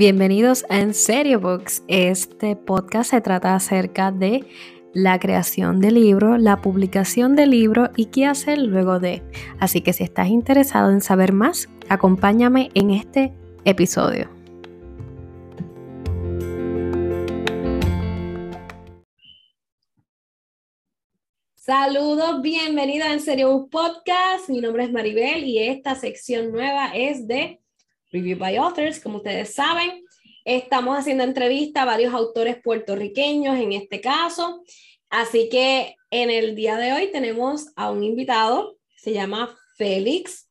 Bienvenidos a En Serio Books. Este podcast se trata acerca de la creación de libro, la publicación de libro y qué hacer luego de. Así que si estás interesado en saber más, acompáñame en este episodio. Saludos, bienvenida a En Serio Books Podcast. Mi nombre es Maribel y esta sección nueva es de Review by Authors, como ustedes saben. Estamos haciendo entrevista a varios autores puertorriqueños en este caso. Así que en el día de hoy tenemos a un invitado, se llama Félix,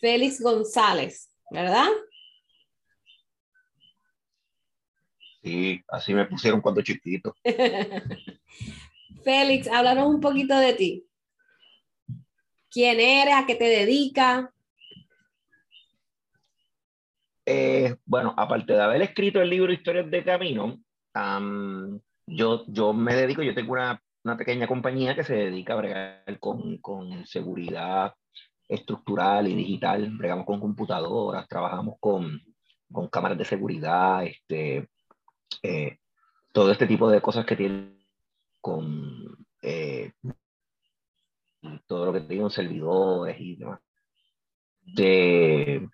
Félix González, ¿verdad? Sí, así me pusieron cuando chiquito. Félix, háblanos un poquito de ti. ¿Quién eres? ¿A qué te dedicas? Eh, bueno, aparte de haber escrito el libro Historias de Camino, yo, yo me dedico, yo tengo una, una, pequeña compañía que se dedica a bregar con, con seguridad estructural y digital, bregamos con computadoras, trabajamos con, con cámaras de seguridad, este, eh, todo este tipo de cosas que tienen con eh, todo lo que tienen servidores y demás. De,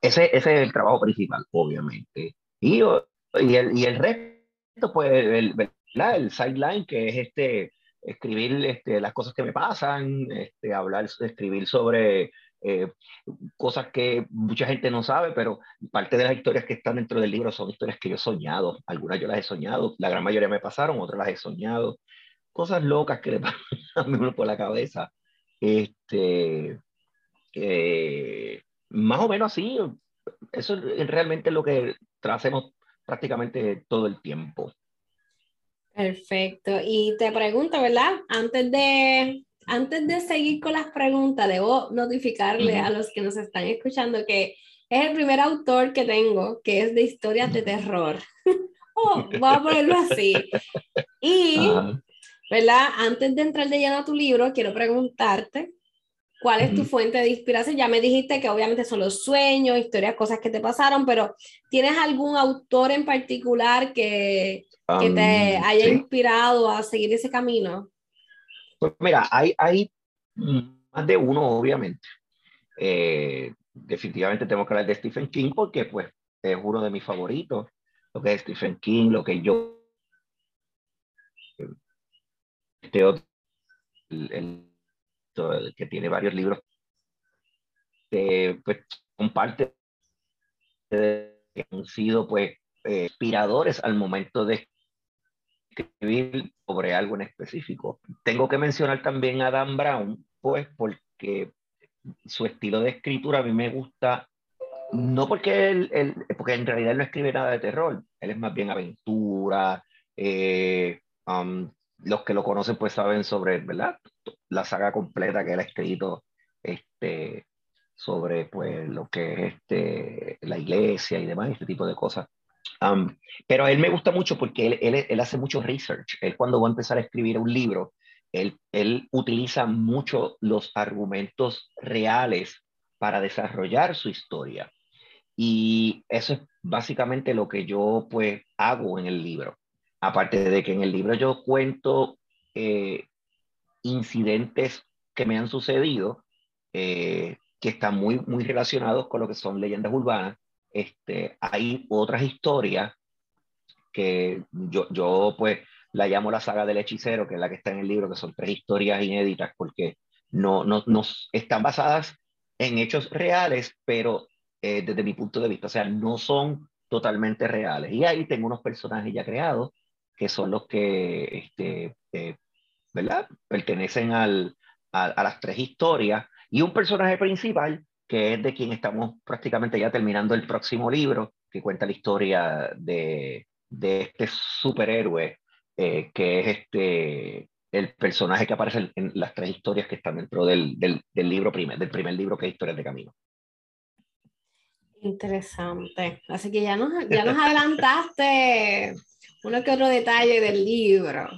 ese, ese es el trabajo principal, obviamente. Y, y, el, y el resto, pues, el, el sideline, que es este, escribir este, las cosas que me pasan, este, hablar, escribir sobre eh, cosas que mucha gente no sabe, pero parte de las historias que están dentro del libro son historias que yo he soñado. Algunas yo las he soñado, la gran mayoría me pasaron, otras las he soñado. Cosas locas que le pasan a mí por la cabeza. Este, eh, más o menos así. Eso es realmente lo que hacemos prácticamente todo el tiempo. Perfecto. Y te pregunto, ¿verdad? Antes de, antes de seguir con las preguntas, debo notificarle a los que nos están escuchando que es el primer autor que tengo que es de historias de terror. oh, voy a ponerlo así. Y, ¿verdad? Antes de entrar de lleno a tu libro, quiero preguntarte ¿Cuál es tu fuente de inspiración? Ya me dijiste que obviamente son los sueños, historias, cosas que te pasaron, pero ¿tienes algún autor en particular que, que te haya inspirado a seguir ese camino? Pues mira, hay, hay más de uno, obviamente. Eh, definitivamente tengo que hablar de Stephen King porque pues es uno de mis favoritos, lo que es Stephen King, lo que yo... Este otro, el que tiene varios libros, que pues, comparte que han sido pues eh, inspiradores al momento de escribir sobre algo en específico. Tengo que mencionar también a Dan Brown, pues porque su estilo de escritura a mí me gusta, no porque él, porque en realidad él no escribe nada de terror, él es más bien aventura, eh, um, los que lo conocen pues saben sobre, ¿verdad? La saga completa que él ha escrito este, sobre pues lo que es este, la iglesia y demás, este tipo de cosas. pero a él me gusta mucho porque él, él, él, hace mucho research. Él cuando va a empezar a escribir un libro, él, él utiliza mucho los argumentos reales para desarrollar su historia. Y eso es básicamente lo que yo pues hago en el libro. Aparte de que en el libro yo cuento eh, incidentes que me han sucedido, eh, que están muy, muy relacionados con lo que son leyendas urbanas. Este, hay otras historias que yo, yo pues la llamo la saga del hechicero, que es la que está en el libro, que son tres historias inéditas, porque no, no, no están basadas en hechos reales, pero eh, desde mi punto de vista, o sea, no son totalmente reales. Y ahí tengo unos personajes ya creados que son los que, este, eh, ¿verdad? Pertenecen al, a, las tres historias y un personaje principal que es de quien estamos prácticamente ya terminando el próximo libro, que cuenta la historia de, de este superhéroe, eh, que es este, el personaje que aparece en, las tres historias que están dentro del, del, del, libro primer, del primer libro que es Historias de Camino. Interesante. Así que ya nos, ya nos adelantaste uno que otro detalle del libro.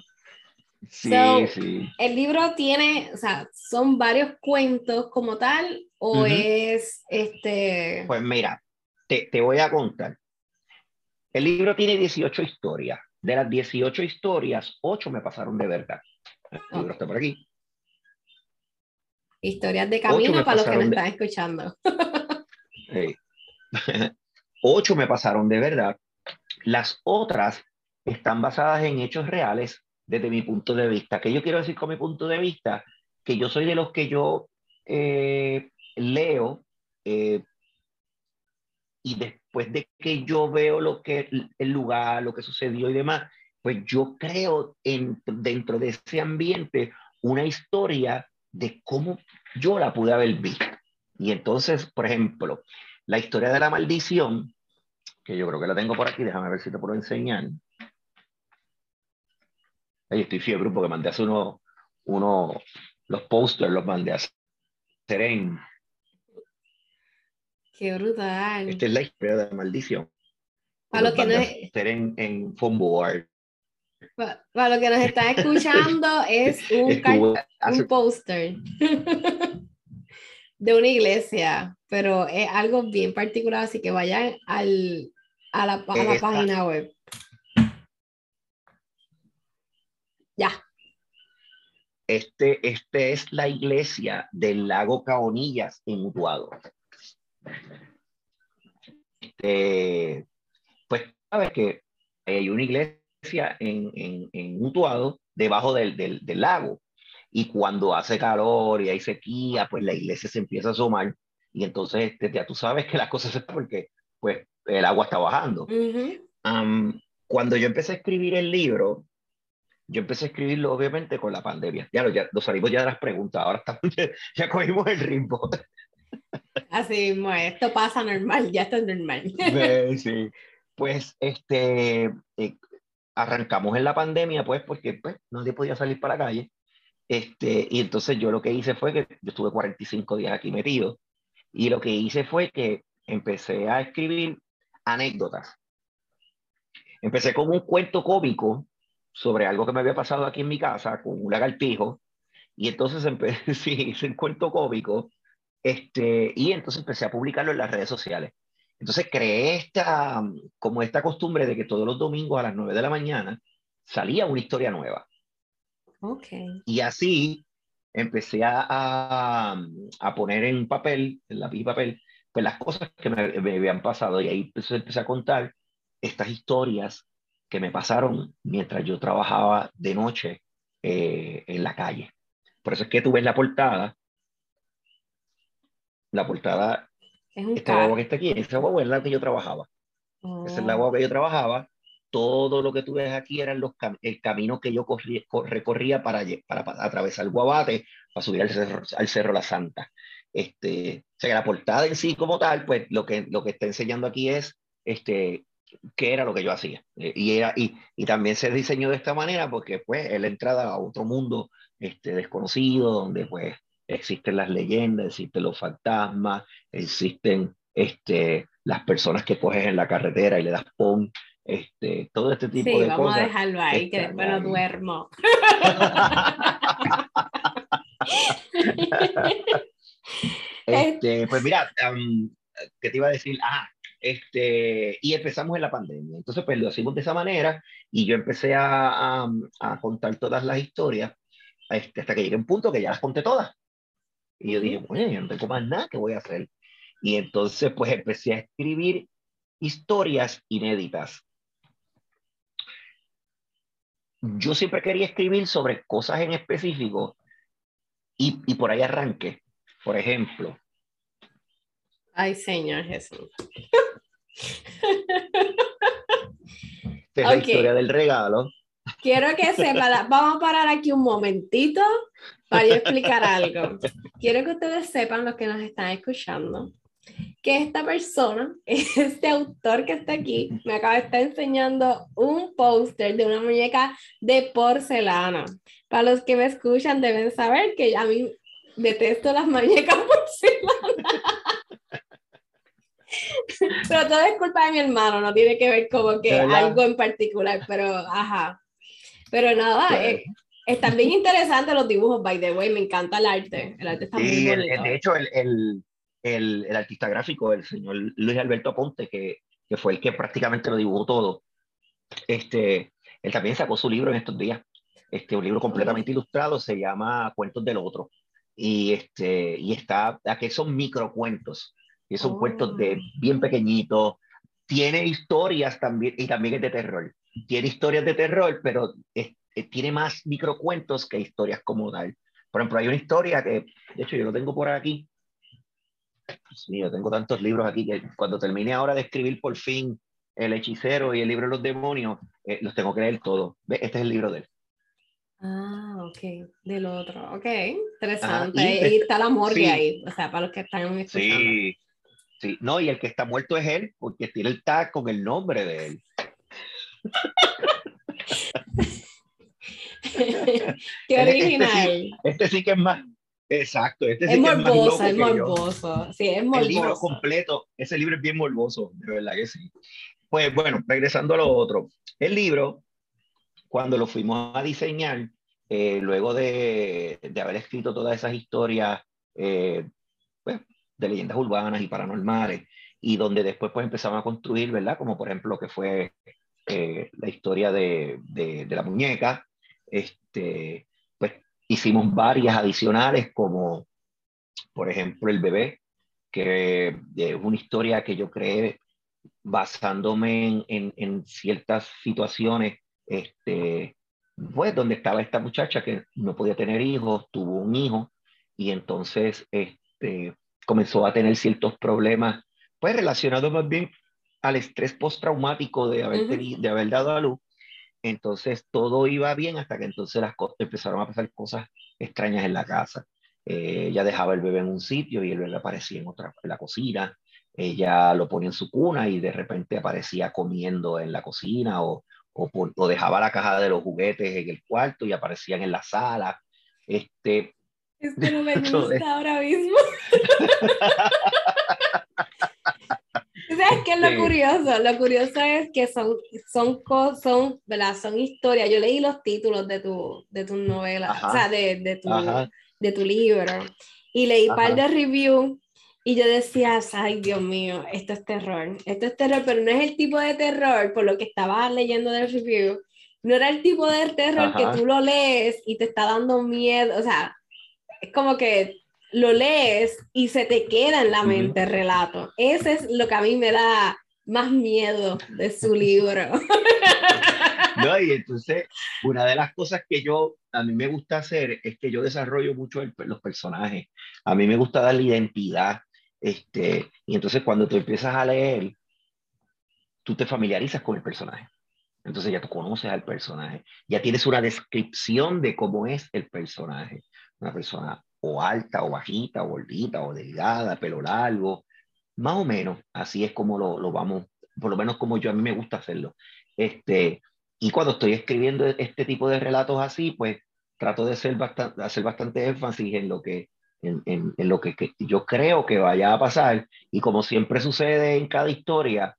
Sí, sí. El libro tiene, o sea, son varios cuentos como tal, o es este. Pues mira, te, te, voy a contar. El libro tiene 18 historias. De las 18 historias, 8 me pasaron de verdad. El libro está por aquí. Historias de camino para los que no están escuchando. Ocho me pasaron de verdad. Las otras están basadas en hechos reales desde mi punto de vista. ¿Qué yo quiero decir con mi punto de vista? Que yo soy de los que yo eh, leo eh, y después de que yo veo lo que el lugar, lo que sucedió y demás, pues yo creo en, dentro de ese ambiente una historia de cómo yo la pude haber visto. Y entonces, por ejemplo, la historia de la maldición, que yo creo que la tengo por aquí, déjame ver si te puedo enseñar. Ahí estoy fiebre porque mandé a hacer uno, uno, los posters los mandé a hacer en... Qué brutal. Esta es la historia de la maldición. Para lo que no es... en, en Para, lo que nos están escuchando es un, un póster de una iglesia, pero es algo bien particular, así que vayan al, a, la, a la página web. Ya. Este, este es la iglesia del lago Caonillas en Utuado. Este, pues sabes que hay una iglesia en, en, en Utuado debajo del, del, del, lago. Y cuando hace calor y hay sequía, pues la iglesia se empieza a asomar. Y entonces este, ya tú sabes que las cosas es porque pues, el agua está bajando. cuando yo empecé a escribir el libro, yo empecé a escribirlo obviamente con la pandemia. Ya, ya nos salimos ya de las preguntas, ahora estamos, ya, cogimos el ritmo. Así mismo, esto pasa normal, ya está normal. Sí, Pues este, eh, arrancamos en la pandemia, pues porque pues, nadie podía salir para la calle. Este, y entonces yo lo que hice fue que yo estuve 45 días aquí metido y lo que hice fue que empecé a escribir anécdotas. Empecé con un cuento cómico sobre algo que me había pasado aquí en mi casa con un lagartijo y entonces empecé, sí, hice un cuento cómico este, y entonces empecé a publicarlo en las redes sociales. Entonces creé esta, como esta costumbre de que todos los domingos a las 9 de la mañana salía una historia nueva. Okay. Y así empecé a, a, poner en papel, en lápiz y papel, pues las cosas que me, me habían pasado. Y ahí empecé, empecé, a contar estas historias que me pasaron mientras yo trabajaba de noche eh, en la calle. Por eso es que tú ves la portada. La portada, es un esta agua que está aquí, esa agua es la que yo trabajaba. Esa es la agua que yo trabajaba todo lo que tú ves aquí eran los el camino que yo recorría para, para, atravesar el Guabate, para subir al cerro, al cerro La Santa. Este, o sea, que la portada en sí como tal, pues lo que, lo que está enseñando aquí es este, qué era lo que yo hacía. Eh, y, era, y, y, también se diseñó de esta manera porque pues es la entrada a otro mundo este, desconocido, donde pues existen las leyendas, existen los fantasmas, existen este, las personas que coges en la carretera y le das pon este, todo este tipo de cosas. Sí, vamos a dejarlo ahí, que después no duermo. este, pues mira, ¿qué te iba a decir? Ah, este, y empezamos en la pandemia. Entonces, pues lo hicimos de esa manera y yo empecé a, a, a contar todas las historias este, hasta que llegué a un punto que ya las conté todas. Y yo dije, bueno, yo no tengo más nada que voy a hacer. Y entonces, pues empecé a escribir historias inéditas yo siempre quería escribir sobre cosas en específico y, y por ahí arranqué. Por ejemplo. Ay, Señor Jesús. Esta es la historia del regalo. Quiero que sepa, vamos a parar aquí un momentito para yo explicar algo. Quiero que ustedes sepan, los que nos están escuchando, que esta persona, este autor que está aquí, me acaba de estar enseñando un póster de una muñeca de porcelana. Para los que me escuchan deben saber que a mí detesto las muñecas porcelana. pero todo es culpa de mi hermano, no tiene que ver como que algo en particular, pero ajá. Pero nada, eh, están bien interesantes los dibujos, by the way, me encanta el arte. El arte está muy bonito. de hecho, el, el el, el, artista gráfico, el señor Luis Alberto Ponte, que, que fue el que prácticamente lo dibujó todo, este, él también sacó su libro en estos días, este, un libro completamente ilustrado, se llama Cuentos del Otro. Y, este, y está, aquí son microcuentos, y son cuentos de oh. bien pequeñitos, tiene historias también, y también es de terror. Tiene historias de terror, pero tiene más microcuentos que historias como tal. Por ejemplo, hay una historia que, de hecho, yo lo tengo por aquí. Sí, yo tengo tantos libros aquí que cuando termine ahora de escribir por fin El hechicero y el libro de los demonios, eh, los tengo que leer todos. Este es el libro de él. Ah, ok, del otro, ok, interesante. y está la morgue ahí, o sea, para los que están escuchando. Sí, sí, no, y el que está muerto es él, porque tiene el tag con el nombre de él. Qué original. Este sí, que es más, exacto, este sí es morboso, es, morboso, sí, es morboso. El libro completo, ese libro es bien morboso, de verdad que sí. Pues bueno, regresando a lo otro, el libro cuando lo fuimos a diseñar, eh, luego de, de, haber escrito todas esas historias eh, pues, de leyendas urbanas y paranormales, y donde después pues empezamos a construir, ¿verdad? Como por ejemplo lo que fue eh, la historia de, de, la muñeca, este, pues hicimos varias adicionales como por ejemplo el bebé, que es una historia que yo creé basándome en, en, en ciertas situaciones este, pues donde estaba esta muchacha que no podía tener hijos, tuvo un hijo y entonces este, comenzó a tener ciertos problemas, pues relacionados más bien al estrés postraumático de haber, de haber dado a luz. Entonces todo iba bien hasta que entonces las empezaron a pasar cosas extrañas en la casa. Eh, ella dejaba el bebé en un sitio y el bebé aparecía en otra, en la cocina. Ella lo ponía en su cuna y de repente aparecía comiendo en la cocina o, o, dejaba la caja de los juguetes en el cuarto y aparecían en la sala. Este, Esto no me gusta ahora mismo. ¿Sabes qué es lo curioso? Lo curioso es que son, son, son, ¿verdad? son historias. Yo leí los títulos de tu, de tu novela, o sea, de, de, tu, de tu libro, y leí un par de reviews y yo decía, ay Dios mío, esto es terror, esto es terror, pero no es el tipo de terror, por lo que estaba leyendo del review, no era el tipo de terror que tú lo lees y te está dando miedo, o sea, es como que lo lees y se te queda en la mente el relato. Ese es lo que a mí me da más miedo de su libro. No, y entonces, una de las cosas que yo, a mí me gusta hacer es que yo desarrollo mucho los personajes. A mí me gusta darle identidad. Este, y entonces cuando tú empiezas a leer, tú te familiarizas con el personaje. Entonces ya tú conoces al personaje, ya tienes una descripción de cómo es el personaje. Una persona o alta o bajita o gordita o delgada, pelo largo, más o menos, así es como lo, lo, vamos, por lo menos como yo a mí me gusta hacerlo. Este, y cuando estoy escribiendo este tipo de relatos así, pues trato de ser bastante, hacer bastante énfasis en lo que en, lo que, yo creo que vaya a pasar. Y como siempre sucede en cada historia,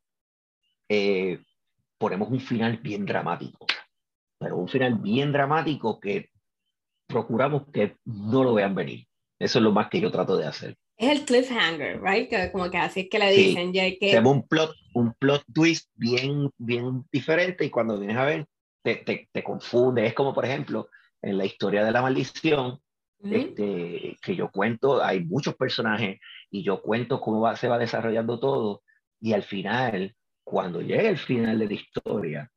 eh, ponemos un final bien dramático. Pero un final bien dramático que procuramos que no lo vean venir. Eso es lo más que yo trato de hacer. Es el cliffhanger, right? Que como que así es que le dicen. ya que... un plot, un plot twist bien, bien diferente y cuando vienes a ver, te, te, te confunde. Es como, por ejemplo, en la historia de la maldición, este, que yo cuento, hay muchos personajes y yo cuento cómo va, se va desarrollando todo y al final, cuando llega el final de la historia,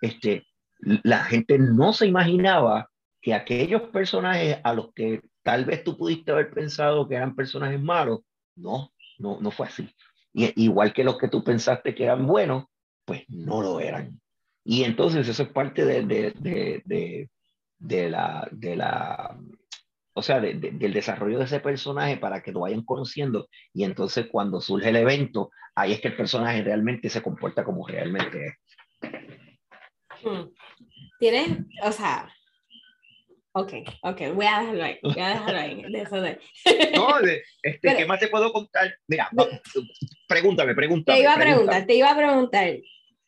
este, la gente no se imaginaba que aquellos personajes a los que tal vez tú pudiste haber pensado que eran personajes malos, no, no, no fue así. Y, igual que los que tú pensaste que eran buenos, pues no lo eran. Y entonces eso es parte de, de, de, de la, de la, o sea, del desarrollo de ese personaje para que lo vayan conociendo y entonces cuando surge el evento, ahí es que el personaje realmente se comporta como realmente es. Hmm. Tienes, o sea, ok, ok, voy a dejarlo ahí, voy a dejarlo ahí. no, este, ¿qué más te puedo contar? Mira, pregúntame, pregúntame. Te iba a preguntar, te iba a preguntar.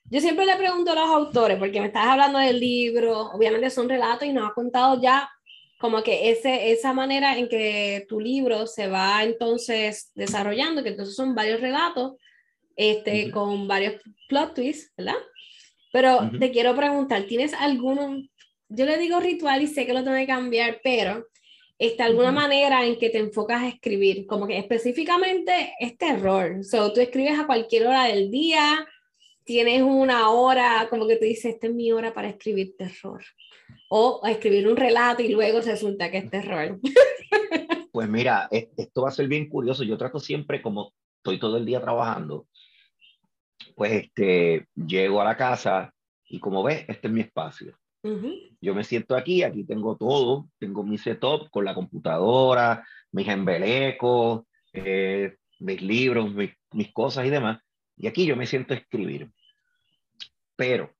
Yo siempre le pregunto a los autores, porque me estás hablando del libro, obviamente son relatos y nos has contado ya como que ese, esa manera en que tu libro se va entonces desarrollando, que entonces son varios relatos, este, con varios plot twists, ¿verdad? Pero te quiero preguntar, ¿tienes alguno, yo le digo ritual y sé que lo tengo que cambiar, pero ¿está alguna manera en que te enfocas a escribir? Como que específicamente es terror. O sea, tú escribes a cualquier hora del día, tienes una hora, como que te dices, esta es mi hora para escribir terror. O escribir un relato y luego resulta que es terror. Pues mira, esto va a ser bien curioso. Yo trato siempre, como estoy todo el día trabajando, pues este, llego a la casa y como ves, este es mi espacio. Yo me siento aquí, aquí tengo todo, tengo mi setup con la computadora, mis embelecos, eh, mis libros, mis, mis cosas y demás. Y aquí yo me siento a escribir. Pero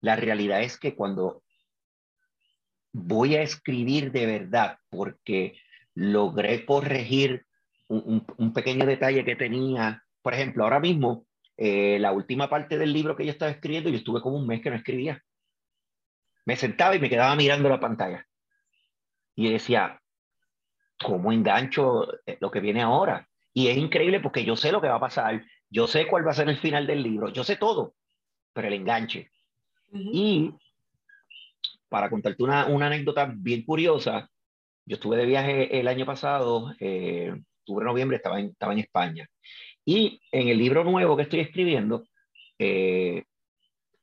la realidad es que cuando voy a escribir de verdad, porque logré corregir un, un pequeño detalle que tenía, por ejemplo, ahora mismo eh, la última parte del libro que yo estaba escribiendo, yo estuve como un mes que no escribía. Me sentaba y me quedaba mirando la pantalla. Y decía, ¿cómo engancho eh, lo que viene ahora? Y es increíble porque yo sé lo que va a pasar, yo sé cuál va a ser el final del libro, yo sé todo, pero el enganche. Y para contarte una, una, anécdota bien curiosa, yo estuve de viaje el año pasado, eh, octubre, noviembre, estaba en, estaba en España. Y en el libro nuevo que estoy escribiendo, eh,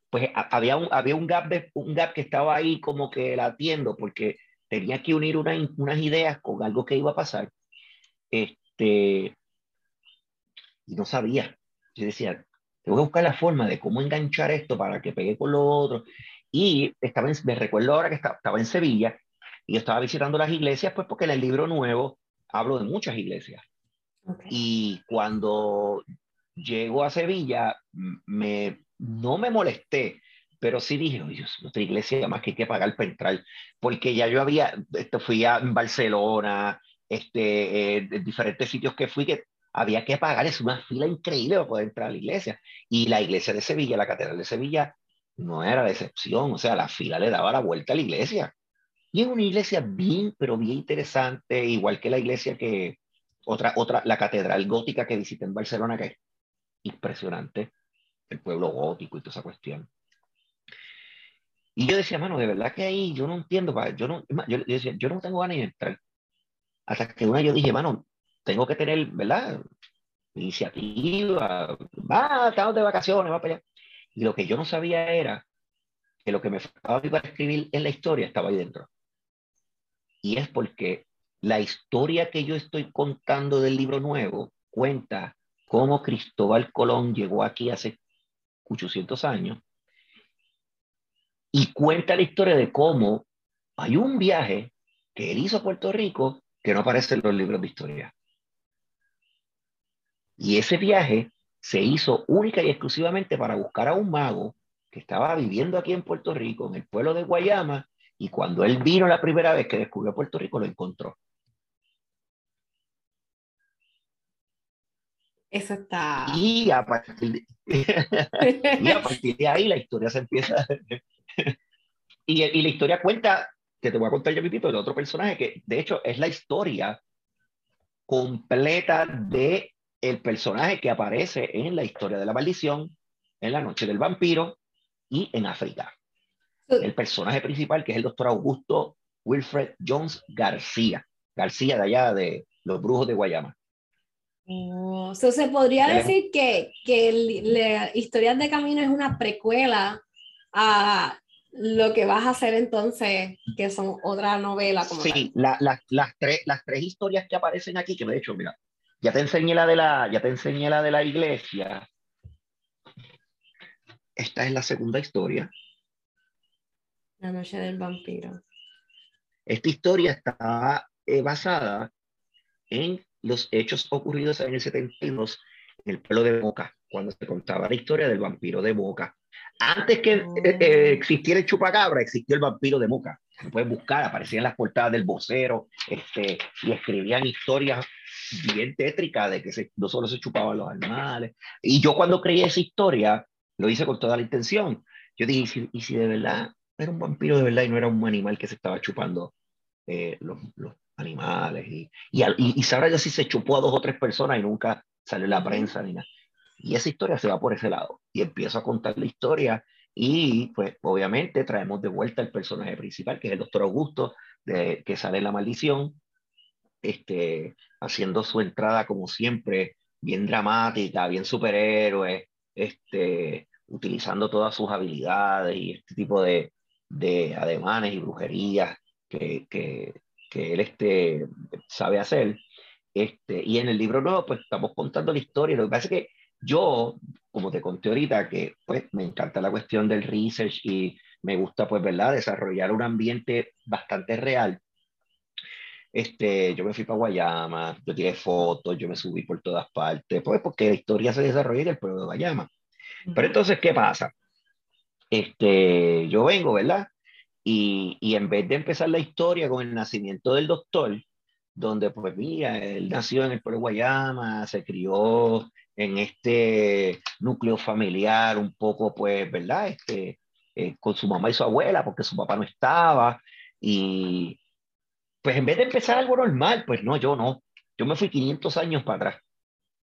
pues había un, había un gap, de, un gap que estaba ahí como que latiendo, porque tenía que unir una, unas ideas con algo que iba a pasar. Este, y no sabía. Yo decía, tengo que buscar la forma de cómo enganchar esto para que pegue con lo otro. Y estaba me recuerdo ahora que estaba, estaba en Sevilla y yo estaba visitando las iglesias, pues porque en el libro nuevo hablo de muchas iglesias. Y cuando llego a Sevilla, me, no me molesté, pero sí dije, oye, otra iglesia más que hay que pagar para entrar, porque ya yo había, esto, fui a Barcelona, este, eh, diferentes sitios que fui que había que pagar, es una fila increíble para poder entrar a la iglesia. Y la iglesia de Sevilla, la catedral de Sevilla, no era la excepción, o sea, la fila le daba la vuelta a la iglesia. Y es una iglesia bien, pero bien interesante, igual que la iglesia que, otra, otra, la catedral gótica que visité en Barcelona, que es impresionante, el pueblo gótico y toda esa cuestión. Y yo decía, mano, de verdad que ahí yo no entiendo, yo no, yo, decía, yo no tengo ganas de entrar. Hasta que una yo dije, mano, tengo que tener, ¿verdad? Iniciativa, va, estamos de vacaciones, va para allá. Y lo que yo no sabía era que lo que me faltaba para escribir en la historia estaba ahí dentro. Y es porque la historia que yo estoy contando del libro nuevo cuenta cómo Cristóbal Colón llegó aquí hace 800 años y cuenta la historia de cómo hay un viaje que él hizo a Puerto Rico que no aparece en los libros de historia. Y ese viaje se hizo única y exclusivamente para buscar a un mago que estaba viviendo aquí en Puerto Rico, en el pueblo de Guayama, y cuando él vino la primera vez que descubrió Puerto Rico, lo encontró. Eso está. Y a partir de, y a partir de ahí la historia se empieza. y, y, la historia cuenta, que te voy a contar ya pipito, el otro personaje, que de hecho es la historia completa de el personaje que aparece en la historia de la maldición, en la noche del vampiro y en África. El personaje principal, que es el doctor Augusto Wilfred Jones García, García de allá de los brujos de Guayama. Oh, se podría decir que, que la historia de Camino es una precuela a lo que vas a hacer entonces, que son otra novela. Como sí, la, las, tres, las tres historias que aparecen aquí, que de hecho, mira, ya te enseñé la de la, ya te enseñé la de la iglesia. Esta es la segunda historia. La noche del vampiro. Esta historia está eh, basada en los hechos ocurridos en el 72 en el pueblo de Boca, cuando se contaba la historia del vampiro de Boca. Antes que eh, eh, existiera el chupacabra, existió el vampiro de Boca. Se pueden buscar, aparecían las portadas del vocero este, y escribían historias bien tétricas de que se, no solo se chupaban los animales. Y yo cuando creí esa historia, lo hice con toda la intención. Yo dije, ¿y si, y si de verdad era un vampiro de verdad y no era un animal que se estaba chupando eh, los, los, animales? Y, y, y, sabrá ya si se chupó a dos o tres personas y nunca salió la prensa ni nada. Y esa historia se va por ese lado. Y empiezo a contar la historia y pues obviamente traemos de vuelta el personaje principal, que es el doctor Augusto, de, que sale en la maldición, este, haciendo su entrada como siempre, bien dramática, bien superhéroe, este, utilizando todas sus habilidades y este tipo de, de ademanes y brujerías que, que, que él este, sabe hacer. Este, y en el libro nuevo, pues estamos contando la historia. Lo que pasa es que yo, como te conté ahorita, que pues me encanta la cuestión del research y me gusta, pues, ¿verdad?, desarrollar un ambiente bastante real. Este, yo me fui para Guayama, yo tiré fotos, yo me subí por todas partes, pues porque la historia se desarrolla en el pueblo de Guayama. Pero entonces, ¿qué pasa? Este, yo vengo, ¿verdad? Y, y en vez de empezar la historia con el nacimiento del doctor, donde pues mira, él nació en el pueblo Guayama, se crió en este núcleo familiar un poco, pues, ¿verdad? Este, eh, con su mamá y su abuela, porque su papá no estaba. Y pues en vez de empezar algo normal, pues no, yo no. Yo me fui 500 años para atrás.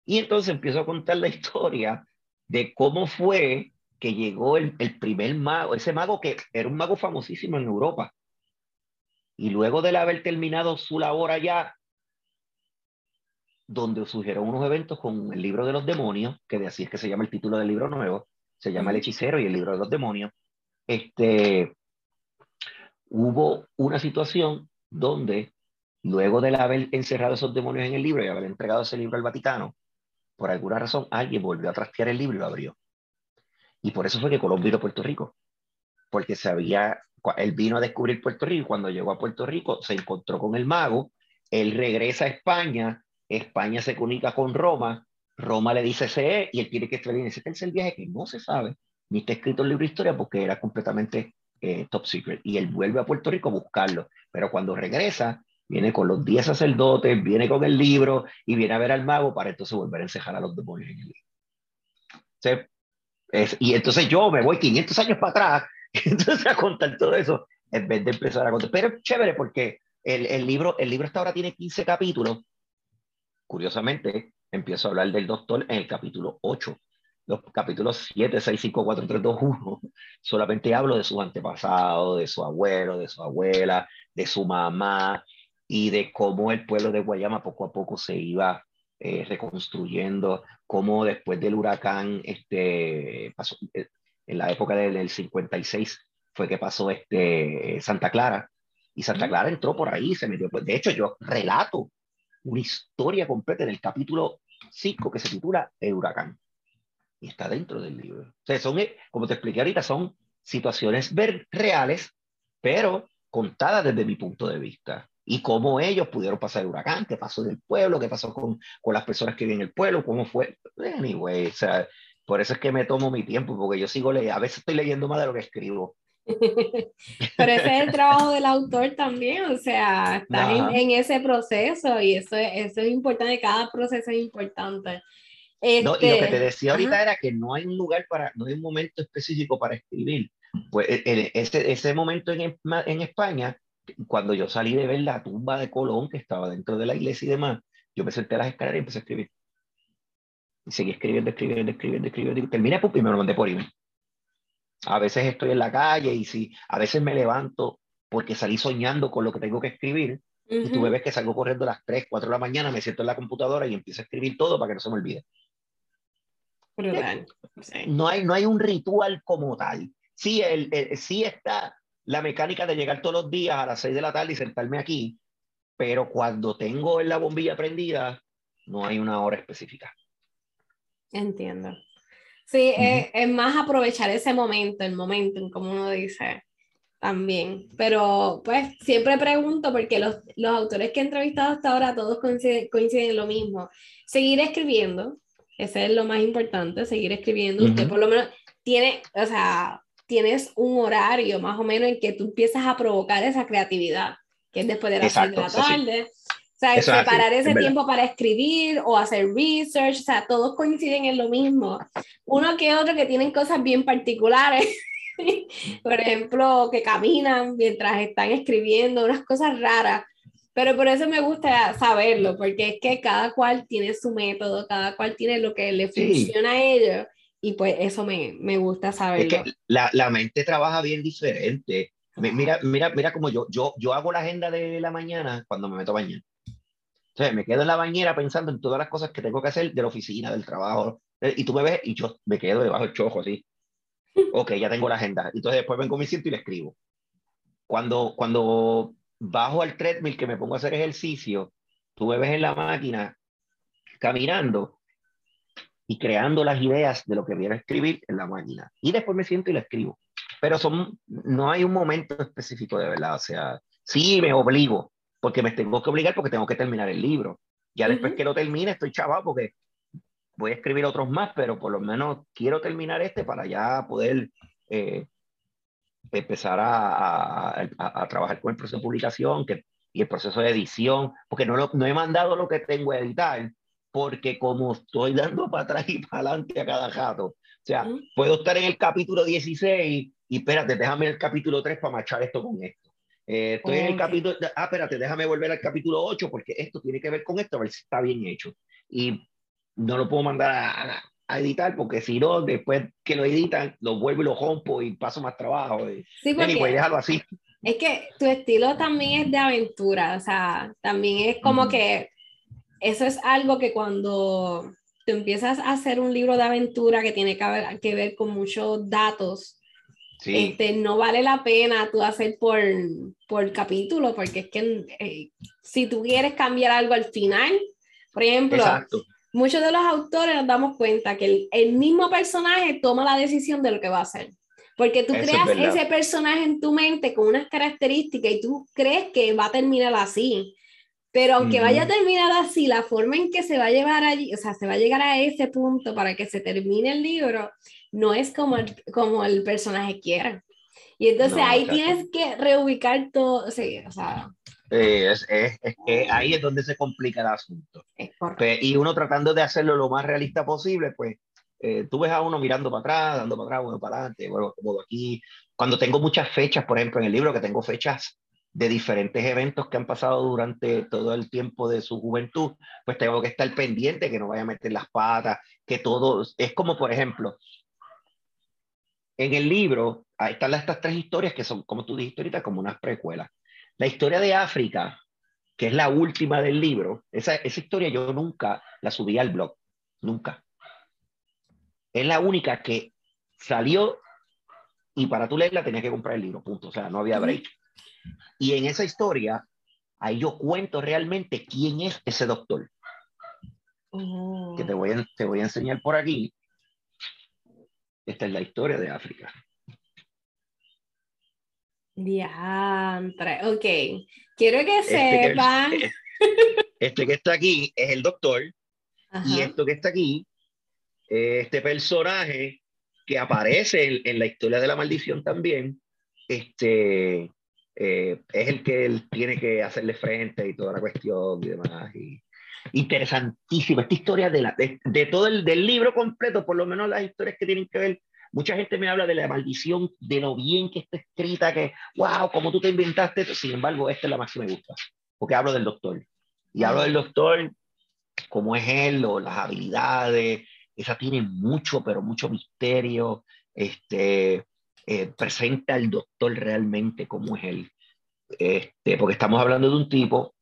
Y entonces empiezo a contar la historia de cómo fue que llegó el, el primer mago, ese mago que era un mago famosísimo en Europa. Y luego de haber terminado su labor allá, donde surgieron unos eventos con el libro de los demonios, que de así es que se llama el título del libro nuevo, se llama El hechicero y el libro de los demonios, este, hubo una situación donde, luego de haber encerrado esos demonios en el libro y haber entregado ese libro al Vaticano, por alguna razón alguien volvió a trastear el libro y lo abrió. Y por eso fue que Colón vino a Puerto Rico, porque sabía, él vino a descubrir Puerto Rico cuando llegó a Puerto Rico se encontró con el mago, él regresa a España, España se comunica con Roma, Roma le dice CE y él tiene que escribir ese tercer viaje que no se sabe, ni está escrito el libro de historia porque era completamente eh, top secret. Y él vuelve a Puerto Rico a buscarlo, pero cuando regresa, viene con los 10 sacerdotes, viene con el libro y viene a ver al mago para entonces volver a encejar a los demonios en el libro. Es, y entonces yo me voy 500 años para atrás, entonces a contar todo eso, en vez de empezar a contar. Pero es chévere porque el, el libro, el libro hasta ahora tiene 15 capítulos Curiosamente, empiezo a hablar del doctor en el capítulo 8. Los capítulos 7, 6, 5, 4, 3, 2, 1, solamente hablo de sus antepasados, de su abuelo, de su abuela, de su mamá y de cómo el pueblo de Guayama poco a poco se iba eh, reconstruyendo, cómo después del huracán, este, pasó, eh, en la época del, del 56 fue que pasó este, Santa Clara, y Santa Clara entró por ahí, se metió, pues de hecho yo relato una historia completa en el capítulo 5 que se titula El huracán. Y está dentro del libro. O sea, son, eh, como te expliqué ahorita, son situaciones reales, pero contadas desde mi punto de vista. Y cómo ellos pudieron pasar el huracán, qué pasó en el pueblo, qué pasó con, con las personas que viven en el pueblo, cómo fue. Anyway, o sea, por eso es que me tomo mi tiempo, porque yo sigo leyendo, a veces estoy leyendo más de lo que escribo. Pero ese es el trabajo del autor también, o sea, está en, ese proceso y eso, eso es importante, cada proceso es importante. no, y lo que te este, decía ahorita era que no hay un lugar para, no hay un momento específico para escribir. Pues e, e, ese, ese momento en, en España, cuando yo salí de ver la tumba de Colón, que estaba dentro de la iglesia y demás, yo me senté a las escaleras y empecé a escribir. Y seguí escribiendo, escribiendo, escribiendo, escribiendo. Y terminé y me lo mandé por email. A veces estoy en la calle y si a veces me levanto porque salí soñando con lo que tengo que escribir y tú me ves que salgo corriendo a las 3, 4 de la mañana, me siento en la computadora y empiezo a escribir todo para que no se me olvide. No, hay, no hay un ritual como tal. Sí, el, sí está la mecánica de llegar todos los días a las 6 de la tarde y sentarme aquí, pero cuando tengo la bombilla prendida, no hay una hora específica. Entiendo. Sí, es, más aprovechar ese momento, el momento, como uno dice también. Pero pues siempre pregunto, porque los, los autores que he entrevistado hasta ahora todos coinciden, coinciden, en lo mismo. Seguir escribiendo, ese es lo más importante, seguir escribiendo. Usted por lo menos tiene, o sea, tienes un horario más o menos en que tú empiezas a provocar esa creatividad, que es después de las 6 de la tarde. O sea, separar ese tiempo para escribir o hacer research, o sea, todos coinciden en lo mismo. Uno que otro que tienen cosas bien particulares, por ejemplo, que caminan mientras están escribiendo, unas cosas raras, Pero por eso me gusta saberlo, porque es que cada cual tiene su método, cada cual tiene lo que le funciona a ellos, y pues eso me, me gusta saberlo. Es que la, la, mente trabaja bien diferente. Mira, mira, mira como yo, yo, yo hago la agenda de la mañana cuando me meto a bañar. O sea, me quedo en la bañera pensando en todas las cosas que tengo que hacer de la oficina, del trabajo. Eh, y tú me ves y yo me quedo debajo del chojo así. Ok, ya tengo la agenda. Entonces después vengo, me siento y le escribo. Cuando, cuando bajo al treadmill que me pongo a hacer ejercicio, tú me ves en la máquina caminando y creando las ideas de lo que quiero escribir en la máquina. Y después me siento y la escribo. Pero son, no hay un momento específico de verdad. O sea, sí me obligo, porque me tengo que obligar porque tengo que terminar el libro. Ya después que lo termine estoy chaval porque voy a escribir otros más, pero por lo menos quiero terminar este para ya poder eh, empezar a, a, trabajar con el proceso de publicación que, y el proceso de edición, porque no, lo, no he mandado lo que tengo a editar, porque como estoy dando para atrás y para adelante a cada rato, o sea, puedo estar en el capítulo 16 y espérate, déjame el capítulo 3 para marchar esto con esto. Eh, estoy en el capítulo, ah, espérate, déjame volver al capítulo 8 porque esto tiene que ver con esto, a ver si está bien hecho. Y no lo puedo mandar a, a editar, porque si no, después que lo editan, lo vuelvo y lo rompo y paso más trabajo. Y, sí, porque déjalo así. Es que tu estilo también es de aventura, o sea, también es como que eso es algo que cuando tú empiezas a hacer un libro de aventura que tiene que ver, que ver con muchos datos, este, no vale la pena tú hacer por, por capítulo, porque es que eh, si tú quieres cambiar algo al final, por ejemplo, Exacto muchos de los autores nos damos cuenta que el, mismo personaje toma la decisión de lo que va a hacer. Porque tú creas ese personaje en tu mente con unas características y tú crees que va a terminar así. Pero aunque vaya a terminar así, la forma en que se va a llevar allí, o sea, se va a llegar a ese punto para que se termine el libro, no es como el, como el personaje quiera. Y entonces ahí tienes que reubicar todo, o sea, es, es, que ahí es donde se complica el asunto. Pues, y uno tratando de hacerlo lo más realista posible, pues eh, tú ves a uno mirando para atrás, dando para atrás, uno para adelante, bueno, como aquí. Cuando tengo muchas fechas, por ejemplo, en el libro, que tengo fechas de diferentes eventos que han pasado durante todo el tiempo de su juventud, pues tengo que estar pendiente, que no vaya a meter las patas, que todo, es como por ejemplo, en el libro, ahí están estas tres historias que son, como tú dijiste ahorita, como unas precuelas. La historia de África, que es la última del libro, esa, esa historia yo nunca la subí al blog, nunca. Es la única que salió y para tú leerla tenías que comprar el libro, punto. O sea, no había break. Y en esa historia, ahí yo cuento realmente quién es ese doctor. Que te voy, a, te voy a enseñar por aquí. Esta es la historia de África. Diantre, ok. Quiero que este sepan. Que, este que está aquí es el doctor. Y esto que está aquí, este personaje que aparece en, la historia de la maldición también, este, eh, es el que él tiene que hacerle frente y toda la cuestión y demás. Y, interesantísimo. Esta historia de, la, de, todo el del libro completo, por lo menos las historias que tienen que ver Mucha gente me habla de la maldición, de lo bien que está escrita, que, wow, como tú te inventaste. Sin embargo, esta es la más que me gusta, porque hablo del doctor. Y hablo del doctor, cómo es él, o las habilidades. Esa tiene mucho, pero mucho misterio. Este, eh, presenta al doctor realmente cómo es él. Este, porque estamos hablando de un tipo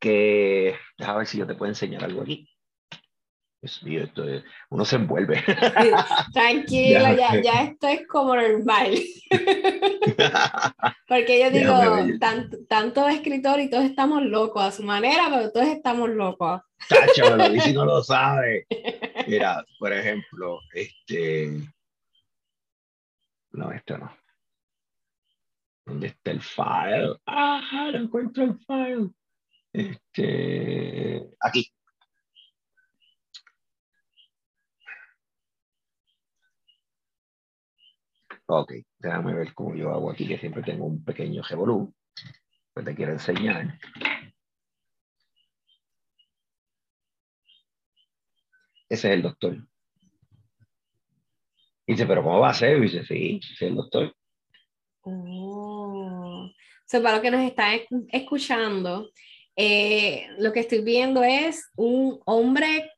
que, déjame ver si yo te puedo enseñar algo aquí esto uno se envuelve. tranquilo, ya, ya, esto es como normal. Porque yo digo, tanto, tanto escritor y todos estamos locos a su manera, pero todos estamos locos. Tacho, lo dice y no lo sabe. Mira, por ejemplo, este. No, esto no. ¿Dónde está el file? Ah, no encuentro el file. Este. Aquí. Ok, déjame ver cómo yo hago aquí, que siempre tengo un pequeño revolú. Pues te quiero enseñar. Ese es el doctor. Dice, pero ¿cómo va a ser? dice, sí, ese es el doctor. Oh. O para los que nos están escuchando, eh, lo que estoy viendo es un hombre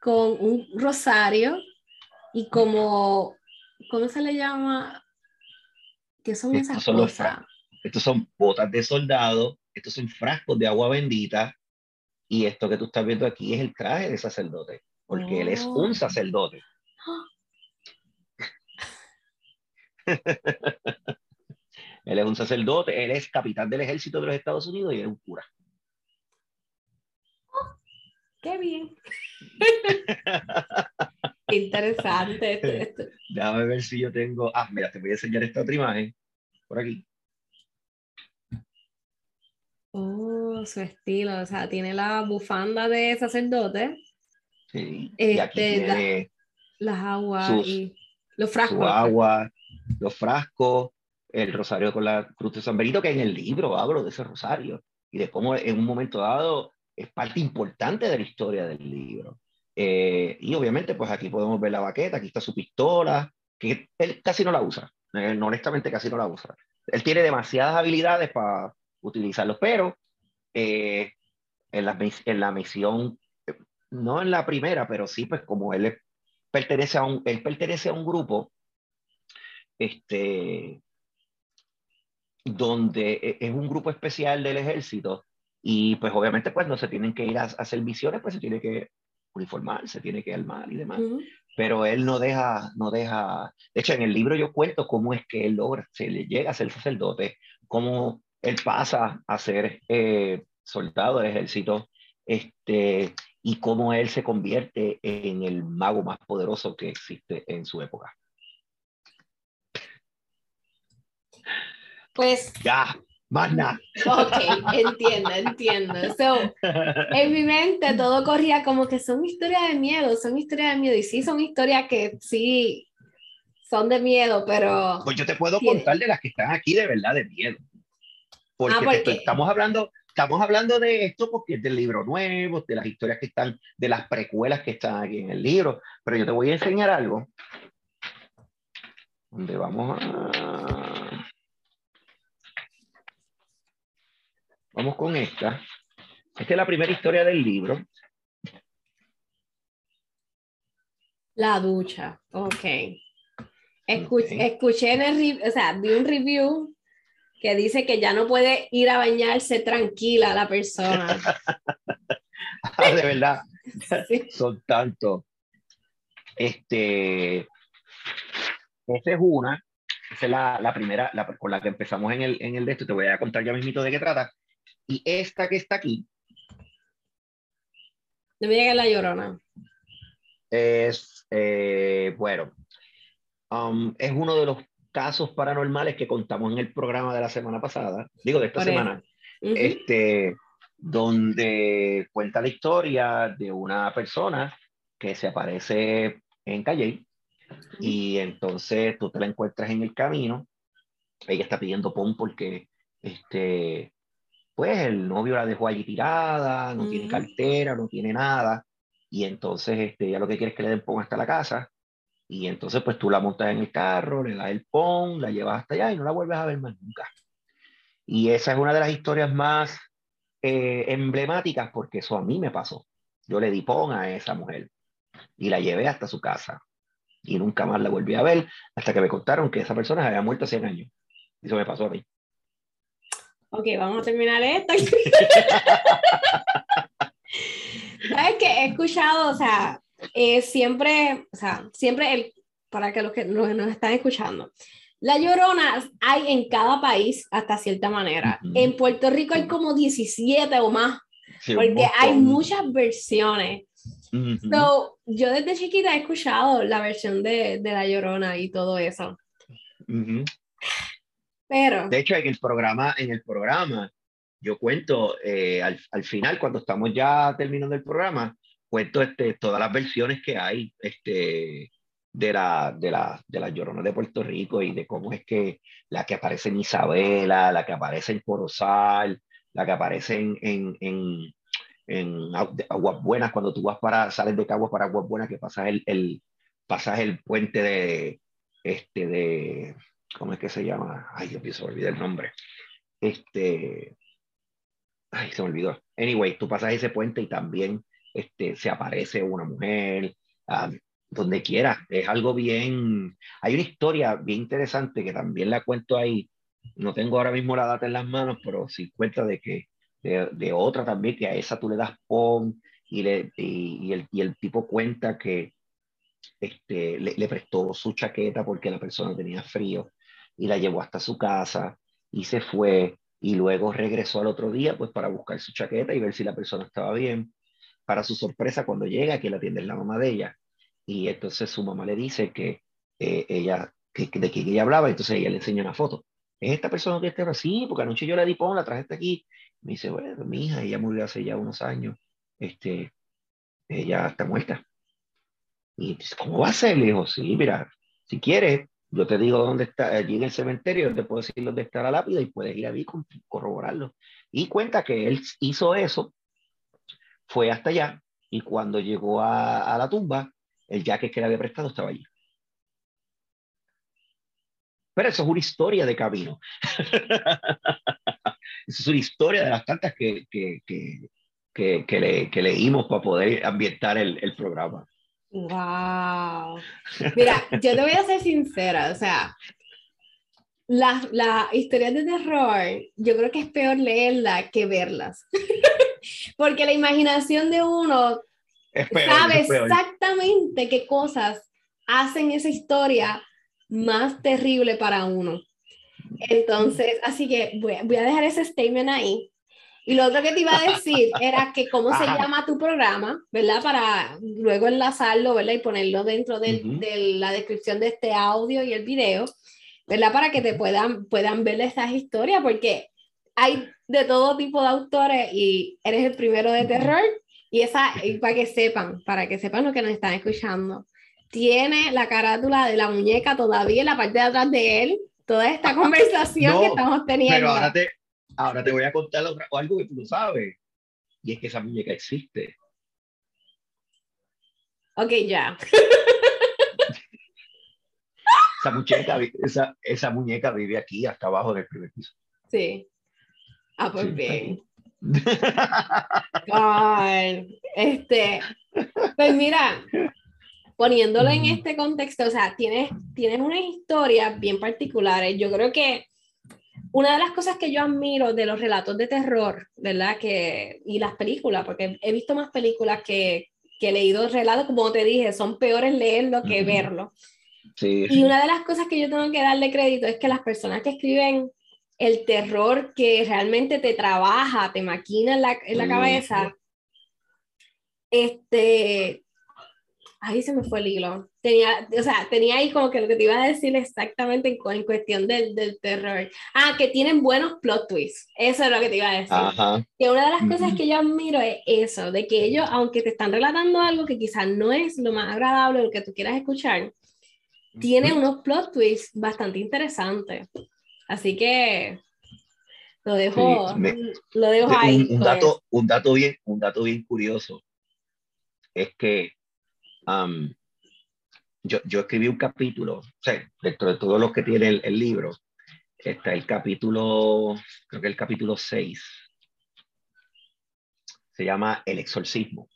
con un rosario y como, ¿cómo se le llama? ¿Qué son esas cosas? estos son botas de soldado, estos son frascos de agua bendita y esto que tú estás viendo aquí es el traje de sacerdote, porque él es un oh. sacerdote. él es un sacerdote, él es capitán del ejército de los Estados Unidos y es un cura. ¡Qué bien! Interesante. Déjame ver si yo tengo. Ah, mira, te voy a enseñar esta otra imagen. Por aquí. Oh, su estilo. O sea, tiene la bufanda de sacerdote. Sí. y aquí este, tiene las aguas y los frascos. Su agua, los frascos, el rosario con la cruz de San Benito, que en el libro hablo de ese rosario y de cómo en un momento dado es parte importante de la historia del libro. Eh, y obviamente, pues aquí podemos ver la baqueta, aquí está su pistola, que él casi no la usa, eh, honestamente casi no la usa. Él tiene demasiadas habilidades para utilizarlo, pero eh, en, la, en la misión, no en la primera, pero sí, pues como él pertenece a un, él pertenece a un grupo, este, donde e, es un grupo especial del ejército, y pues obviamente pues no se tienen que ir a, hacer misiones, pues se tiene que uniformar, se tiene que armar y demás. Pero él no deja, no deja, de hecho en el libro yo cuento cómo es que él logra, se le llega a ser sacerdote, cómo él pasa a ser eh, soldado del ejército, este, y cómo él se convierte en el mago más poderoso que existe en su época. Pues ya, más nada. Ok, entiendo, entiendo. So, en mi mente todo corría como que son historias de miedo, son historias de miedo. Y sí, son historias que sí son de miedo, pero. Pues yo te puedo contar de las que están aquí de verdad de miedo. Porque, ah, estamos hablando. Estamos hablando de esto porque es del libro nuevo, de las historias que están, de las precuelas que están aquí en el libro. Pero yo te voy a enseñar algo. Donde vamos a. Vamos con esta. Esta es la primera historia del libro. La ducha, ok. Escuché, en el, o sea, vi un review que dice que ya no puede ir a bañarse tranquila la persona. ah, de verdad. Son tantos. Este, esa es una, esa es la, la primera, la, con la que empezamos en el, en el de esto. Te voy a contar ya mismito de qué trata. Y esta que está aquí. No me llega la llorona. Es, eh, bueno, um, es uno de los casos paranormales que contamos en el programa de la semana pasada, digo de esta semana, este, donde cuenta la historia de una persona que se aparece en Calle y entonces tú te la encuentras en el camino. Ella está pidiendo pon porque este, pues el novio la dejó allí tirada, no tiene cartera, no tiene nada, y entonces este, ya lo que quiere es que le den pon hasta la casa, y entonces pues tú la montas en el carro, le das el pon, la llevas hasta allá y no la vuelves a ver más nunca. Y esa es una de las historias más eh, emblemáticas porque eso a mí me pasó. Yo le di pon a esa mujer y la llevé hasta su casa y nunca más la volví a ver hasta que me contaron que esa persona había muerto hace años. Y eso me pasó a mí ok, vamos a terminar esto. ¿Sabes que He escuchado, o sea, eh, siempre, o sea, siempre, el, para que los que nos, están escuchando, la llorona hay en cada país hasta cierta manera. En Puerto Rico hay como 17 o más, porque hay muchas versiones. so, yo desde chiquita he escuchado la versión de, de la llorona y todo eso. De hecho, en el programa, en el programa yo cuento eh, al, al, final, cuando estamos ya terminando el programa, cuento este, todas las versiones que hay este, de, la, de, la, de las lloronas de Puerto Rico y de cómo es que la que aparece en Isabela, la que aparece en Corozal, la que aparece en, en, en, en Aguas Buenas, cuando tú vas para, sales de Caguas para Aguas Buenas, que pasas el, el, pasas el puente de, este, de, ¿cómo es que se llama? Ay, yo pienso olvidar el nombre. este, ay, se me olvidó. Anyway, tú pasas ese puente y también este, se aparece una mujer, ah, donde quiera. Es algo bien, hay una historia bien interesante que también la cuento ahí. No tengo ahora mismo la data en las manos, pero sí cuenta de que de, otra también, que a esa tú le das pon y, le, y, el, y el tipo cuenta que este, le, prestó su chaqueta porque la persona tenía frío y la llevó hasta su casa y se fue y luego regresó al otro día pues para buscar su chaqueta y ver si la persona estaba bien. Para su sorpresa, cuando llega, que la atiende la mamá de ella, y entonces su mamá le dice que eh, ella, que, de quién ella hablaba, entonces ella le enseña una foto. ¿Es esta persona que está así? Porque anoche yo la di la traje hasta aquí. Me dice, bueno, mi hija, ella murió hace ya unos años. Este, ella está muerta. Y dice, ¿cómo va a ser? Le dijo, sí, mira, si quieres, yo te digo dónde está, allí en el cementerio, te puedo decir dónde está la lápida y puedes ir a corroborarlo. Y cuenta que él hizo eso, fue hasta allá, y cuando llegó a, a la tumba, el jacket que le había prestado estaba allí. Pero eso es una historia de camino. es una historia de las tantas que, que, que, que, le, que leímos para poder ambientar el, el programa. Wow. Mira, yo te voy a ser sincera, o sea, las la historias de terror, yo creo que es peor leerlas que verlas. Porque la imaginación de uno sabe exactamente qué cosas hacen esa historia más terrible para uno. Entonces, así que voy, voy, a dejar ese statement ahí. Y lo otro que te iba a decir era que cómo se llama tu programa, ¿verdad? Para luego enlazarlo, ¿verdad? Y ponerlo dentro de, de, la descripción de este audio y el video, ¿verdad? Para que te puedan, puedan ver esas historias, porque hay de todo tipo de autores y eres el primero de terror y esa, para que sepan, para que sepan lo que nos están escuchando, tiene la carátula de la muñeca todavía en la parte de atrás de él, toda esta conversación que estamos teniendo. Pero ahora te, ahora te voy a contar algo que tú no sabes, y es que esa muñeca existe. Ok, ya. esa, muñeca, esa, esa muñeca vive aquí, hasta abajo del primer piso. Sí. Ah, pues bien. este, pues mira, poniéndolo en este contexto, o sea, tienes, tienes una historia bien particular. Yo creo que una de las cosas que yo admiro de los relatos de terror, ¿verdad? Que, y las películas, porque he visto más películas que, que he leído relatos, como te dije, son peores leerlo que verlo. Sí. Y una de las cosas que yo tengo que darle crédito es que las personas que escriben el terror que realmente te trabaja, te maquina en la, en la cabeza, este, ahí se me fue el hilo. Tenía, o sea, tenía ahí como que lo que te iba a decir exactamente en, en cuestión del, del, terror. Ah, que tienen buenos plot twists. Eso es lo que te iba a decir. Que una de las cosas que yo admiro es eso, de que ellos, aunque te están relatando algo que quizás no es lo más agradable, lo que tú quieras escuchar, tienen unos plot twists bastante interesantes. Así que lo dejo, lo dejo ahí. Un, dato, un, dato bien, un dato bien curioso es que yo, yo, escribí un capítulo, o sea, dentro de todos los que tiene el, libro, está el capítulo, creo que el capítulo 6, se llama El exorcismo.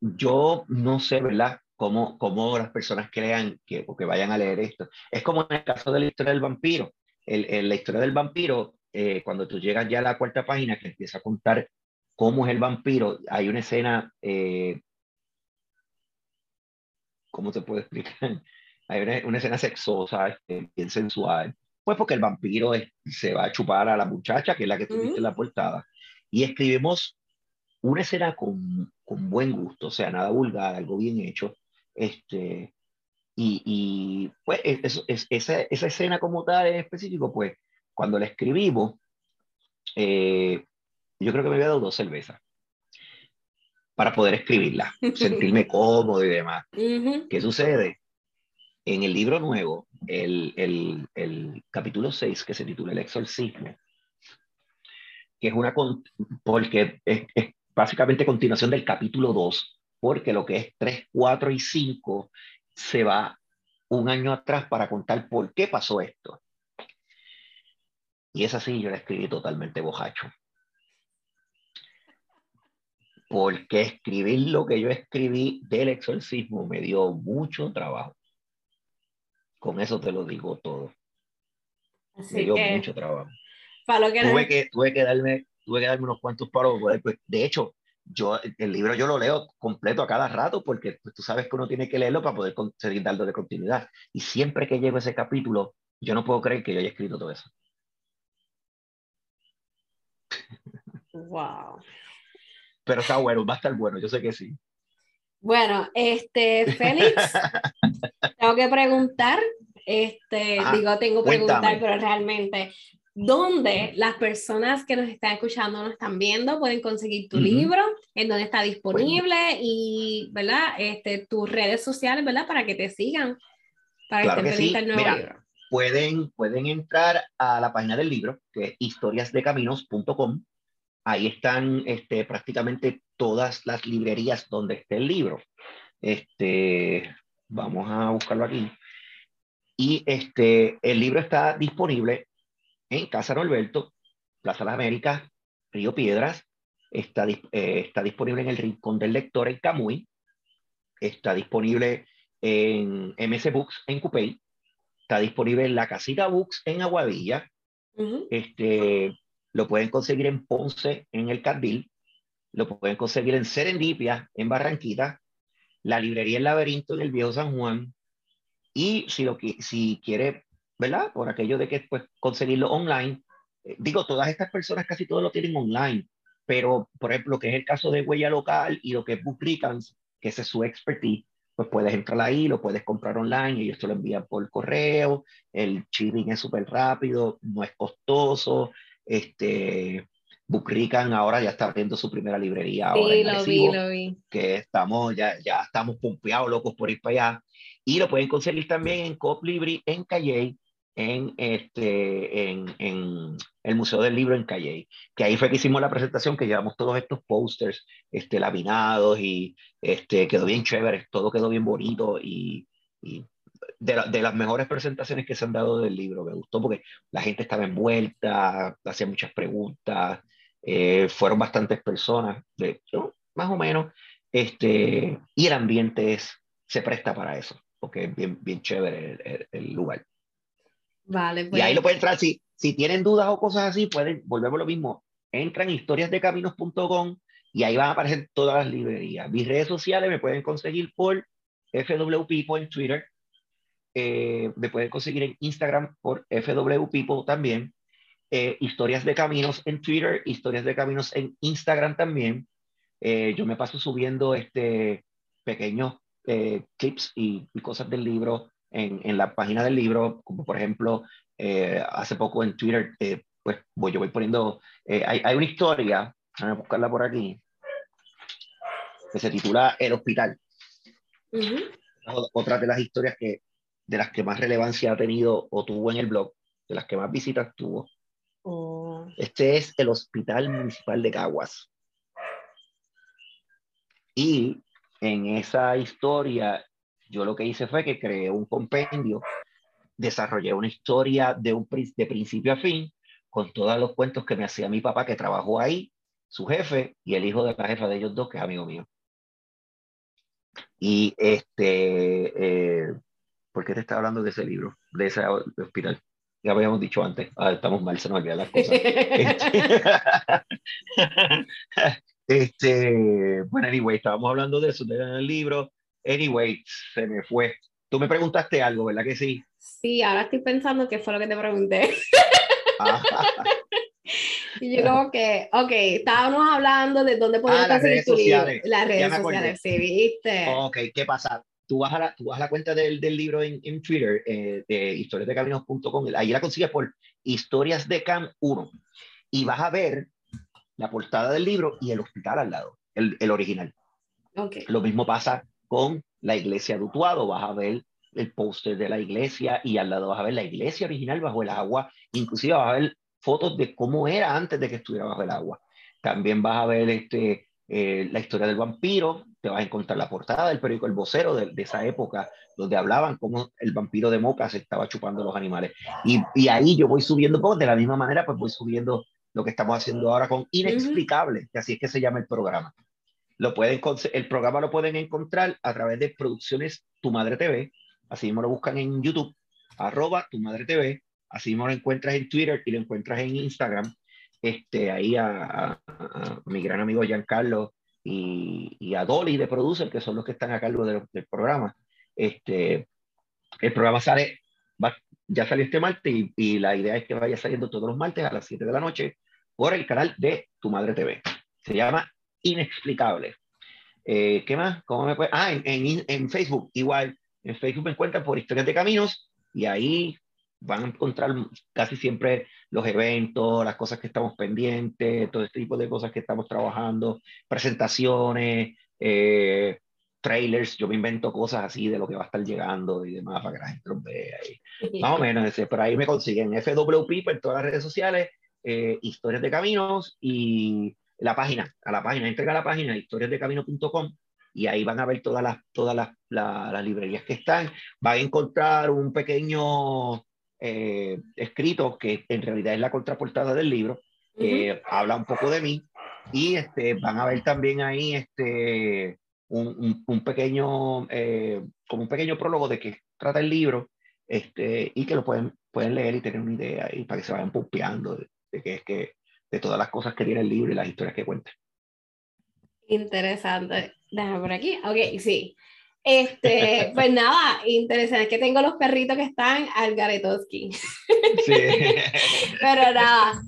yo no sé, ¿verdad? cómo, cómo las personas crean que, o que vayan a leer esto. Es como en el caso de la historia del vampiro. El, la historia del vampiro, eh, cuando tú llegas ya a la cuarta página que empieza a contar cómo es el vampiro, hay una escena, eh, ¿cómo te puedo explicar? Hay una, escena sexosa, este, bien sensual, pues porque el vampiro se va a chupar a la muchacha, que es la que tuviste en la portada. Y escribimos una escena con, con, buen gusto, o sea, nada vulgar, algo bien hecho, este, y, y pues es, es, esa, esa, escena como tal en específico, pues cuando la escribimos, eh, yo creo que me había dado dos cervezas para poder escribirla, sentirme cómodo y demás. ¿Qué sucede? En el libro nuevo, el, el, el capítulo 6, que se titula El exorcismo, que es una, porque es, es básicamente continuación del capítulo 2, porque lo que es 3, 4 y 5 se va un año atrás para contar por qué pasó esto. Y esa sí, yo la escribí totalmente bojacho. Porque escribir lo que yo escribí del exorcismo me dio mucho trabajo. Con eso te lo digo todo. me dio mucho trabajo. Para lo que tuve, que, tuve, que darme, tuve que darme unos cuantos paros. Pues, de hecho, yo el libro yo lo leo completo a cada rato porque pues, tú sabes que uno tiene que leerlo para poder seguir de continuidad. Y siempre que llego a ese capítulo, yo no puedo creer que yo haya escrito todo eso. Wow. Pero está bueno, va a estar bueno, yo sé que sí. Bueno, este, Félix, tengo que preguntar, este, digo, tengo que preguntar, pero realmente, ¿dónde las personas que nos están escuchando, nos están viendo, pueden conseguir tu libro, en dónde está disponible y, ¿verdad? Este, tus redes sociales, ¿verdad? Para que te sigan, para que te el nuevo libro. Pueden, pueden entrar a la página del libro, que es historiasdecaminos.com ahí están este, prácticamente todas las librerías donde esté el libro. Este, vamos a buscarlo aquí. Y este, el libro está disponible en Casa Norberto, Plaza de las Américas, Río Piedras. Está, eh, está disponible en el Rincón del Lector en Camuy. Está disponible en MS Books en Cupey. Está disponible en la Casita Books en Aguadilla. este, lo pueden conseguir en Ponce, en el Cardil, lo pueden conseguir en Serendipia, en Barranquita, la librería El Laberinto en el Viejo San Juan, y si, lo, si quiere, ¿verdad? Por aquello de que pues, conseguirlo online, eh, digo, todas estas personas casi todos lo tienen online, pero por ejemplo, lo que es el caso de Huella Local y lo que es Book que es su expertise, pues puedes entrar ahí, lo puedes comprar online, ellos te lo envían por correo, el shipping es súper rápido, no es costoso, este, Bucrican ahora ya está abriendo su primera librería. Sí, lo vi, lo vi. Que estamos, ya, ya estamos pompeados, locos por ir para allá. Y lo pueden conseguir también en Cop Libri, en Calle, en, este, en, en, el Museo del Libro en Calle, que ahí fue que hicimos la presentación, que llevamos todos estos posters este, laminados y este, quedó bien chévere, todo quedó bien bonito y, y de, las mejores presentaciones que se han dado del libro. Me gustó porque la gente estaba envuelta, hacía muchas preguntas, eh, fueron bastantes personas, de hecho, más o menos, este, y el ambiente es, se presta para eso, porque es bien, bien chévere el, lugar. Vale, pues. Y ahí lo pueden entrar, si, si tienen dudas o cosas así, pueden, volvemos lo mismo, entran en historiasdecaminos.com y ahí van a aparecer todas las librerías. Mis redes sociales me pueden conseguir por FWP en Twitter, eh, me pueden conseguir en Instagram por FW People también. Eh, historias de caminos en Twitter, historias de caminos en Instagram también. Eh, yo me paso subiendo este pequeños clips y, cosas del libro en, en, la página del libro, como por ejemplo, hace poco en Twitter, pues voy, yo voy poniendo, hay, hay, una historia, déjame buscarla por aquí, que se titula El Hospital. Otra de las historias que, de las que más relevancia ha tenido o tuvo en el blog, de las que más visitas tuvo. Oh. Este es el Hospital Municipal de Caguas. Y en esa historia, yo lo que hice fue que creé un compendio, desarrollé una historia de, un, de principio a fin, con todos los cuentos que me hacía mi papá que trabajó ahí, su jefe y el hijo de la jefa de ellos dos, que es amigo mío. Y este, eh, ¿Por qué te estaba hablando de ese libro, de ese hospital? Ya habíamos dicho antes. Ah, estamos mal, se nos olvidan las cosas. este, bueno, anyway, estábamos hablando de eso, del libro. Anyway, se me fue. Tú me preguntaste algo, ¿verdad que sí? Sí, ahora estoy pensando qué fue lo que te pregunté. Y yo como que, ok, estábamos hablando de dónde podemos ah, conseguir tu libro. Las redes sociales, sí, ¿viste? Ok, ¿qué pasa? Tú vas a la, tú vas a la cuenta del, del libro en, en Twitter, eh, de historiasdecaminos.com, ahí la consigues por Historias de Cam 1, y vas a ver la portada del libro y el hospital al lado, el, el original. Okay. Lo mismo pasa con la iglesia de Utuado, vas a ver el póster de la iglesia y al lado vas a ver la iglesia original bajo el agua, inclusive vas a ver fotos de cómo era antes de que estuviera bajo el agua. También vas a ver este, eh, la historia del vampiro, te vas a encontrar la portada del periódico El Vocero de, esa época, donde hablaban cómo el vampiro de Moca se estaba chupando los animales. Y, y ahí yo voy subiendo, pues, de la misma manera, pues voy subiendo lo que estamos haciendo ahora con Inexplicable, que así es que se llama el programa. Lo pueden, el programa lo pueden encontrar a través de Producciones Tu Madre TV, así mismo lo buscan en YouTube, arroba Tu Madre TV, así mismo lo encuentras en Twitter y lo encuentras en Instagram, este, ahí a, mi gran amigo Giancarlo y, a Dolly de Producer, que son los que están a cargo del, programa. Este, el programa sale, ya salió este martes y, y, la idea es que vaya saliendo todos los martes a las 7 de la noche por el canal de Tu Madre TV. Se llama Inexplicable. Eh, ¿Qué más? ¿Cómo me puede? Ah, en, en, en, Facebook, igual. En Facebook me encuentran por Historias de Caminos y ahí van a encontrar casi siempre los eventos, las cosas que estamos pendientes, todo este tipo de cosas que estamos trabajando, presentaciones, eh, trailers, yo me invento cosas así de lo que va a estar llegando y demás para que la gente los vea. más o menos, ese, por ahí me consiguen FWP por todas las redes sociales, eh, historias de caminos y la página, a la página, entrega a la página historiasdecamino.com y ahí van a ver todas las, todas las, las librerías que están. Van a encontrar un pequeño eh, escrito que en realidad es la contraportada del libro, que habla un poco de mí, y este, van a ver también ahí este, un, un, pequeño, eh, como un pequeño prólogo de qué trata el libro, este, y que lo pueden, pueden leer y tener una idea y para que se vayan pumpeando de, de qué es que, de todas las cosas que tiene el libro y las historias que cuenta. Interesante. Déjame por aquí. Ok, sí. Este, pues nada, interesante. Es que tengo los perritos que están al Garetowski. Sí. Pero nada,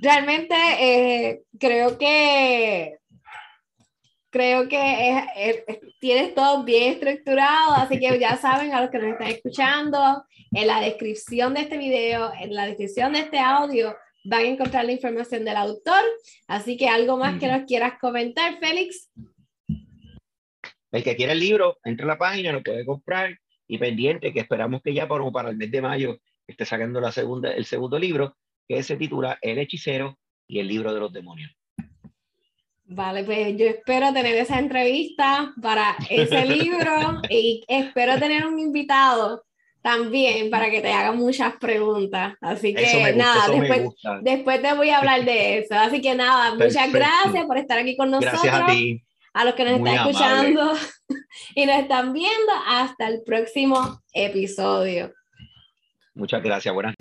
realmente eh, creo que creo que tienes todo bien estructurado, así que ya saben a los que nos están escuchando, en la descripción de este video, en la descripción de este audio, van a encontrar la información del autor. Así que algo más que nos quieras comentar, Félix. El que quiera el libro, entra a la página, lo puede comprar y pendiente que esperamos que ya para, para el mes de mayo esté sacando la segunda, el segundo libro, que se titula El hechicero y el libro de los demonios. Vale, pues yo espero tener esa entrevista para ese libro y espero tener un invitado también para que te haga muchas preguntas. Así que nada, después, después te voy a hablar de eso. Así que nada, muchas gracias por estar aquí con nosotros. Gracias a ti a los que nos están escuchando y nos están viendo. Hasta el próximo episodio. Muchas gracias, buenas.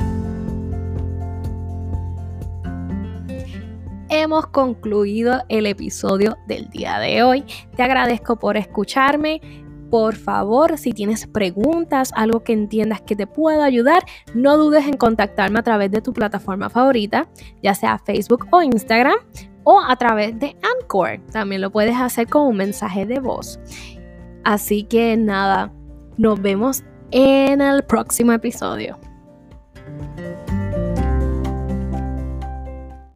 Hemos concluido el episodio del día de hoy. Te agradezco por escucharme. Por favor, si tienes preguntas, algo que entiendas que te pueda ayudar, no dudes en contactarme a través de tu plataforma favorita, ya sea Facebook o Instagram o a través de Anchor. También lo puedes hacer con un mensaje de voz. Así que nada, nos vemos en el próximo episodio.